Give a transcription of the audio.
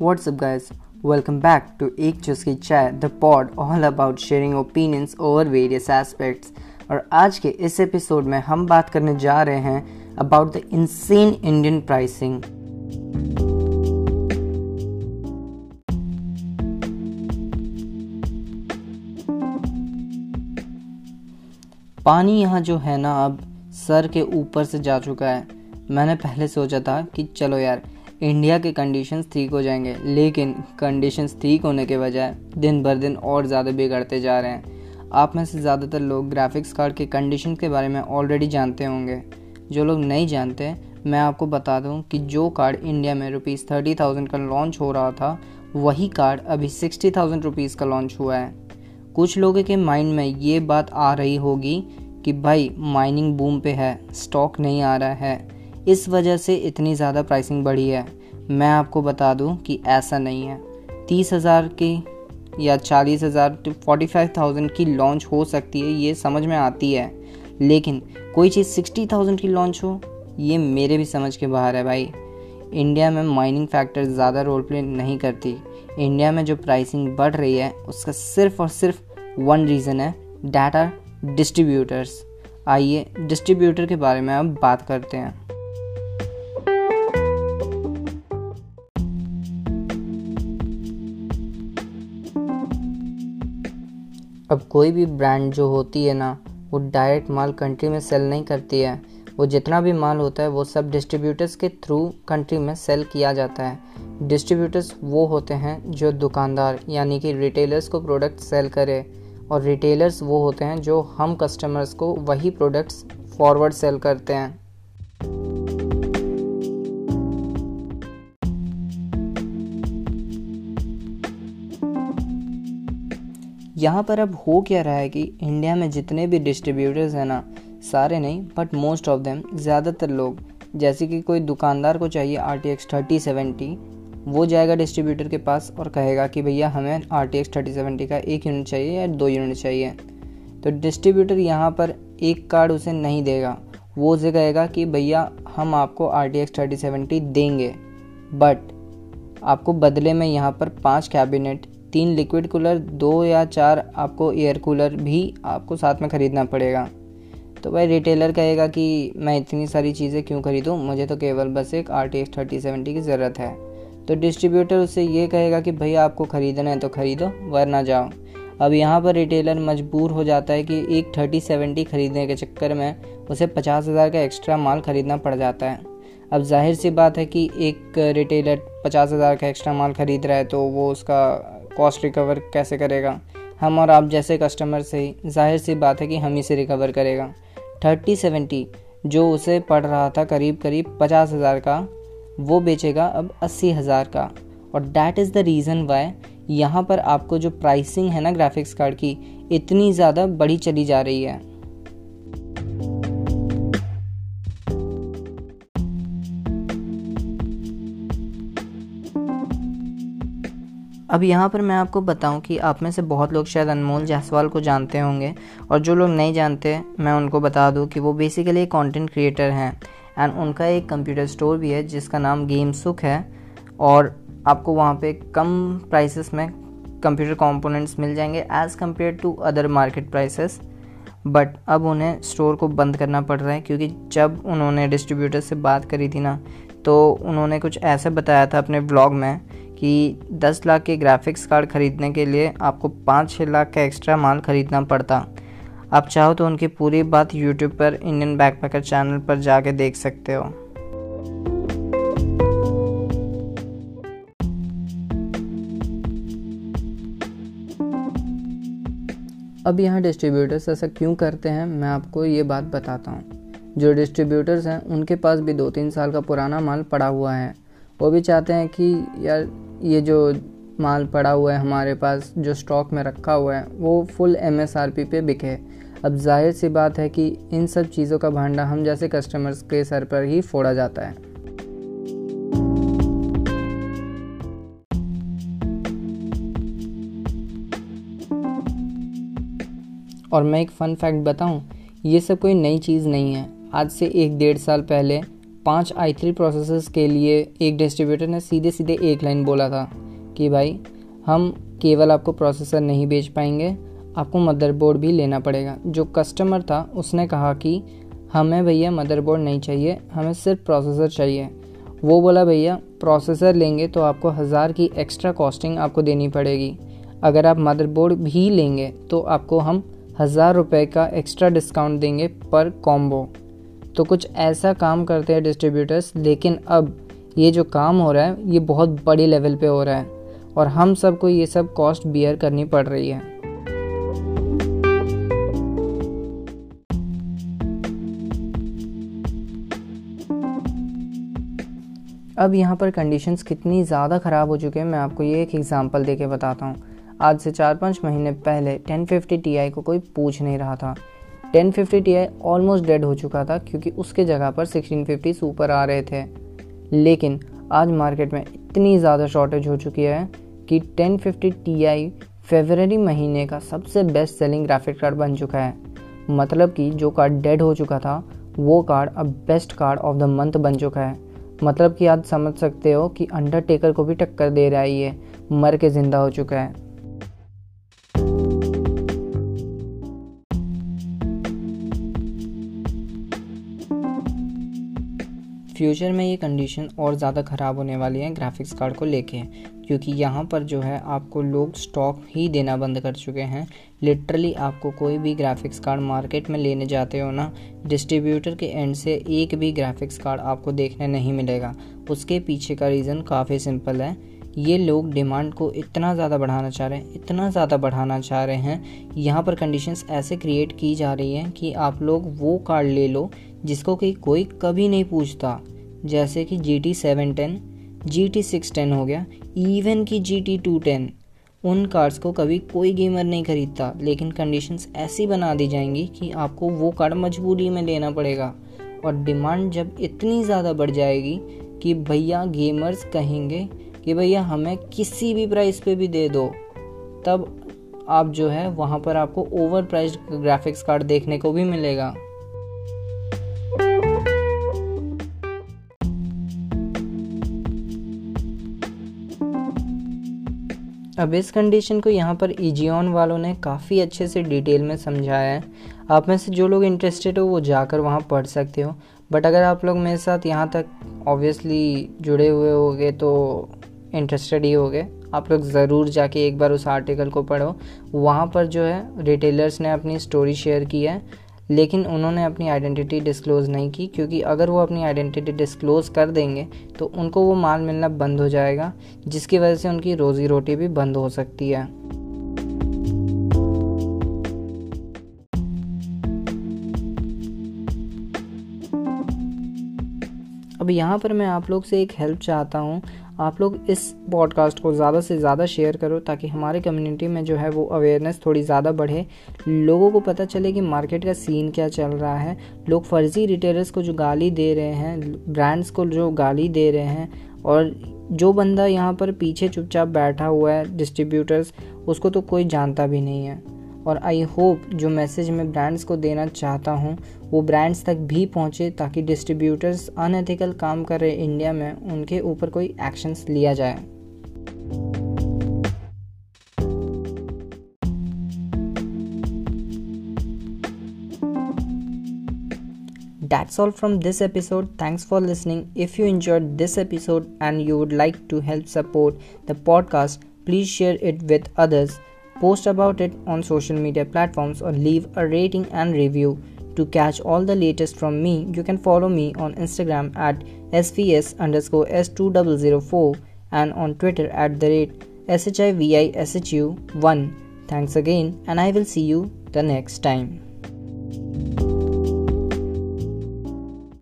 What's up, guys? Welcome back to एक चुस्की चाय the pod all about sharing opinions over various aspects और आज के इस एपिसोड में हम बात करने जा रहे हैं about the insane Indian pricing पानी यहाँ जो है ना अब सर के ऊपर से जा चुका है। मैंने पहले सोचा था कि चलो यार इंडिया के कंडीशंस ठीक हो जाएँगे, लेकिन कंडीशंस ठीक होने के बजाय दिन भर दिन और ज़्यादा बिगड़ते जा रहे हैं। आप में से ज़्यादातर लोग ग्राफिक्स कार्ड के कंडीशन के बारे में ऑलरेडी जानते होंगे। जो लोग नहीं जानते, मैं आपको बता दूँ कि जो कार्ड इंडिया में रुपीज़ थर्टी थाउज़ेंड का लॉन्च हो रहा था, वही कार्ड अभी सिक्सटी थाउज़ेंड रुपीज़ का लॉन्च हुआ है। कुछ लोगों के माइंड में ये बात आ रही होगी कि भाई माइनिंग बूम पे है स्टॉक नहीं आ रहा है। इस वजह से इतनी ज़्यादा प्राइसिंग बढ़ी है। मैं आपको बता दूँ कि ऐसा नहीं है। तीस हज़ार की या चालीस हज़ार टू फोर्टी फाइव थाउज़ेंड की लॉन्च हो सकती है, ये समझ में आती है। लेकिन कोई चीज़ सिक्सटी थाउज़ेंड की लॉन्च हो, ये मेरे भी समझ के बाहर है भाई। इंडिया में माइनिंग फैक्टर ज़्यादा रोल प्ले नहीं करती। इंडिया में जो प्राइसिंग बढ़ रही है, उसका सिर्फ़ और सिर्फ़ वन रीज़न है डाटा डिस्ट्रीब्यूटर्स आइए डिस्ट्रीब्यूटर के बारे में अब बात करते हैं। अब कोई भी ब्रांड जो होती है ना, वो डायरेक्ट माल कंट्री में सेल नहीं करती है। वो जितना भी माल होता है, वो सब डिस्ट्रीब्यूटर्स के थ्रू कंट्री में सेल किया जाता है। डिस्ट्रीब्यूटर्स वो होते हैं जो दुकानदार, यानी कि रिटेलर्स को प्रोडक्ट सेल करे और रिटेलर्स वो होते हैं जो हम कस्टमर्स को वही प्रोडक्ट्स फॉरवर्ड सेल करते हैं। यहाँ पर अब हो क्या रहा है कि इंडिया में जितने भी डिस्ट्रीब्यूटर्स हैं ना, सारे नहीं बट मोस्ट ऑफ़ देम ज़्यादातर लोग, जैसे कि कोई दुकानदार को चाहिए R T X thirty seventy वो जाएगा डिस्ट्रीब्यूटर के पास और कहेगा कि भैया हमें R T X thirty seventy का एक यूनिट चाहिए या दो यूनिट चाहिए। तो डिस्ट्रीब्यूटर यहाँ पर एक कार्ड उसे नहीं देगा। वो उसे कहेगा कि भैया हम आपको R T X thirty seventy देंगे बट आपको बदले में यहाँ पर पाँच कैबिनेट तीन लिक्विड कूलर दो या चार आपको एयर कूलर भी आपको साथ में ख़रीदना पड़ेगा। तो भाई रिटेलर कहेगा कि, मैं इतनी सारी चीज़ें क्यों खरीदूँ? मुझे तो केवल बस एक R T X thirty seventy की ज़रूरत है। तो डिस्ट्रीब्यूटर उससे ये कहेगा कि, भैया, आपको ख़रीदना है तो ख़रीदो, वरना जाओ। अब यहाँ पर रिटेलर मजबूर हो जाता है कि एक थर्टी सेवेंटी ख़रीदने के चक्कर में उसे पचास हज़ार का एक्स्ट्रा माल ख़रीदना पड़ जाता है। अब ज़ाहिर सी बात है कि एक रिटेलर पचास हज़ार का एक्स्ट्रा माल ख़रीद रहा है तो वो उसका कॉस्ट रिकवर कैसे करेगा? हम और आप जैसे कस्टमर से ही ज़ाहिर सी बात है कि हम ही से रिकवर करेगा। थर्टी सेवेंटी, जो उसे पड़ रहा था करीब करीब पचास हज़ार का, वो बेचेगा अब अस्सी हज़ार का। और that is the reason why यहाँ पर आपको जो प्राइसिंग है ना ग्राफिक्स कार्ड की, इतनी ज़्यादा बड़ी चली जा रही है। अब यहाँ पर मैं आपको बताऊँ कि आप में से बहुत लोग शायद अनमोल जायसवाल को जानते होंगे, और जो लोग नहीं जानते, मैं उनको बता दूँ कि वो बेसिकली एक कंटेंट क्रिएटर हैं एंड उनका एक कंप्यूटर स्टोर भी है, जिसका नाम गेम सुख है, और आपको वहाँ पे कम प्राइसेस में कंप्यूटर कंपोनेंट्स मिल जाएँगे as compare to other market prices but अब उन्हें स्टोर को बंद करना पड़ रहा है, क्योंकि जब उन्होंने डिस्ट्रीब्यूटर से बात करी थी ना तो उन्होंने कुछ ऐसे बताया था अपने ब्लॉग में कि 10 लाख के ग्राफिक्स कार्ड ख़रीदने के लिए आपको पाँच छः लाख का एक्स्ट्रा माल ख़रीदना पड़ता। आप चाहो तो उनकी पूरी बात यूट्यूब पर इंडियन बैकपैकर चैनल पर जाके देख सकते हो। अब यहाँ डिस्ट्रीब्यूटर्स ऐसा क्यों करते हैं, मैं आपको ये बात बताता हूँ। जो डिस्ट्रीब्यूटर्स हैं, उनके पास भी दो तीन साल का पुराना माल पड़ा हुआ है। वो भी चाहते हैं कि यार ये जो माल पड़ा हुआ है हमारे पास, जो स्टॉक में रखा हुआ है, वो full M S R P पे बिके अब ज़ाहिर सी बात है कि इन सब चीज़ों का भांडा हम जैसे कस्टमर्स के सर पर ही फोड़ा जाता है। और मैं एक फ़न फैक्ट बताऊँ, ये सब कोई नई चीज़ नहीं है। आज से एक डेढ़ साल पहले पाँच आई थ्री प्रोसेसर्स के लिए एक डिस्ट्रीब्यूटर ने सीधे सीधे एक लाइन बोला था कि भाई, हम केवल आपको प्रोसेसर नहीं बेच पाएँगे, आपको मदरबोर्ड भी लेना पड़ेगा। जो कस्टमर था, उसने कहा कि हमें भैया मदरबोर्ड नहीं चाहिए, हमें सिर्फ़ प्रोसेसर चाहिए। वो बोला, भैया प्रोसेसर लेंगे तो आपको हज़ार की एक्स्ट्रा कॉस्टिंग आपको देनी पड़ेगी। अगर आप मदरबोर्ड भी लेंगे तो आपको हम हज़ार रुपये का एक्स्ट्रा डिस्काउंट देंगे पर कॉम्बो तो कुछ ऐसा काम करते हैं डिस्ट्रीब्यूटर्स लेकिन अब ये जो काम हो रहा है, ये बहुत बड़े लेवल पे हो रहा है और हम सबको ये सब कॉस्ट बियर करनी पड़ रही है। अब यहाँ पर कंडीशंस कितनी ज़्यादा ख़राब हो चुके हैं, मैं आपको ये एक एग्ज़ाम्पल दे के बताता हूँ। आज से चार पाँच महीने पहले 1050 Ti को कोई पूछ नहीं रहा था। 1050 आई ऑलमोस्ट डेड हो चुका था क्योंकि उसके जगह पर 1650 सुपर आ रहे थे। लेकिन आज मार्केट में इतनी ज़्यादा शॉर्टेज हो चुकी है कि ten fifty T I February महीने का सबसे बेस्ट सेलिंग ग्राफिक कार्ड बन चुका है। मतलब कि जो कार्ड डेड हो चुका था, वो कार्ड अब best card of the month बन चुका है। मतलब कि आज समझ सकते हो कि अंडरटेकर को भी टक्कर दे रहा है ये। मर के ज़िंदा हो चुका है। फ्यूचर में ये कंडीशन और ज़्यादा ख़राब होने वाली है ग्राफिक्स कार्ड को लेके। क्योंकि यहाँ पर जो है आपको लोग स्टॉक ही देना बंद कर चुके हैं। लिटरली आपको कोई भी ग्राफिक्स कार्ड मार्केट में लेने जाते हो ना डिस्ट्रीब्यूटर के एंड से एक भी ग्राफिक्स कार्ड आपको देखने नहीं मिलेगा। उसके पीछे का रीज़न काफ़ी सिंपल है। ये लोग डिमांड को इतना ज़्यादा बढ़ाना चाह रहे हैं, इतना ज़्यादा बढ़ाना चाह रहे हैं। यहाँ पर कंडीशंस ऐसे क्रिएट की जा रही हैं कि आप लोग वो कार्ड ले लो जिसको कि कोई कभी नहीं पूछता। जैसे कि G T seven ten G T six ten हो गया इवन की जी टी टू टेन उन कार्ड्स को कभी कोई गेमर नहीं खरीदता। लेकिन कंडीशंस ऐसी बना दी जाएँगी कि आपको वो कार्ड मजबूरी में लेना पड़ेगा। और डिमांड जब इतनी ज़्यादा बढ़ जाएगी कि भैया गेमर्स कहेंगे कि भैया हमें किसी भी प्राइस पे भी दे दो, तब आप जो है वहाँ पर आपको ओवर प्राइस्ड ग्राफिक्स कार्ड देखने को भी मिलेगा। अब इस कंडीशन को यहाँ पर ईजियन वालों ने काफ़ी अच्छे से डिटेल में समझाया है। आप में से जो लोग इंटरेस्टेड हो, वो जाकर वहाँ पढ़ सकते हो। बट अगर आप लोग मेरे साथ यहाँ तक ऑब्वियसली जुड़े हुए होगे तो इंटरेस्टेड ही होगे। आप लोग ज़रूर जाके एक बार उस आर्टिकल को पढ़ो। वहाँ पर जो है रिटेलर्स ने अपनी स्टोरी शेयर की है। लेकिन उन्होंने अपनी आइडेंटिटी डिस्क्लोज़ नहीं की, क्योंकि अगर वो अपनी आइडेंटिटी डिस्क्लोज़ कर देंगे तो उनको वो माल मिलना बंद हो जाएगा, जिसकी वजह से उनकी रोज़ी रोटी भी बंद हो सकती है। अब यहाँ पर मैं आप लोग से एक हेल्प चाहता हूँ। आप लोग इस पॉडकास्ट को ज़्यादा से ज़्यादा शेयर करो ताकि हमारे कम्युनिटी में जो है वो अवेयरनेस थोड़ी ज़्यादा बढ़े। लोगों को पता चले कि मार्केट का सीन क्या चल रहा है। लोग फर्जी रिटेलर्स को जो गाली दे रहे हैं ब्रांड्स को जो गाली दे रहे हैं और जो बंदा यहाँ पर पीछे चुपचाप बैठा हुआ है डिस्ट्रीब्यूटर्स उसको तो कोई जानता भी नहीं है। और आई होप जो मैसेज मैं ब्रांड्स को देना चाहता हूँ वो ब्रांड्स तक भी पहुँचे ताकि डिस्ट्रीब्यूटर्स अनएथिकल काम कर रहे इंडिया में उनके ऊपर कोई एक्शंस लिया जाए That's all from this episode. Thanks for listening. If you enjoyed this episode and you would like to help support the podcast, please share it with others. Post about it on social media platforms, or leave a rating and review. To catch all the latest from me, you can follow me on Instagram at svs underscore s2004 and on Twitter at the rate shivishu1. Thanks again, and I will see you the next time.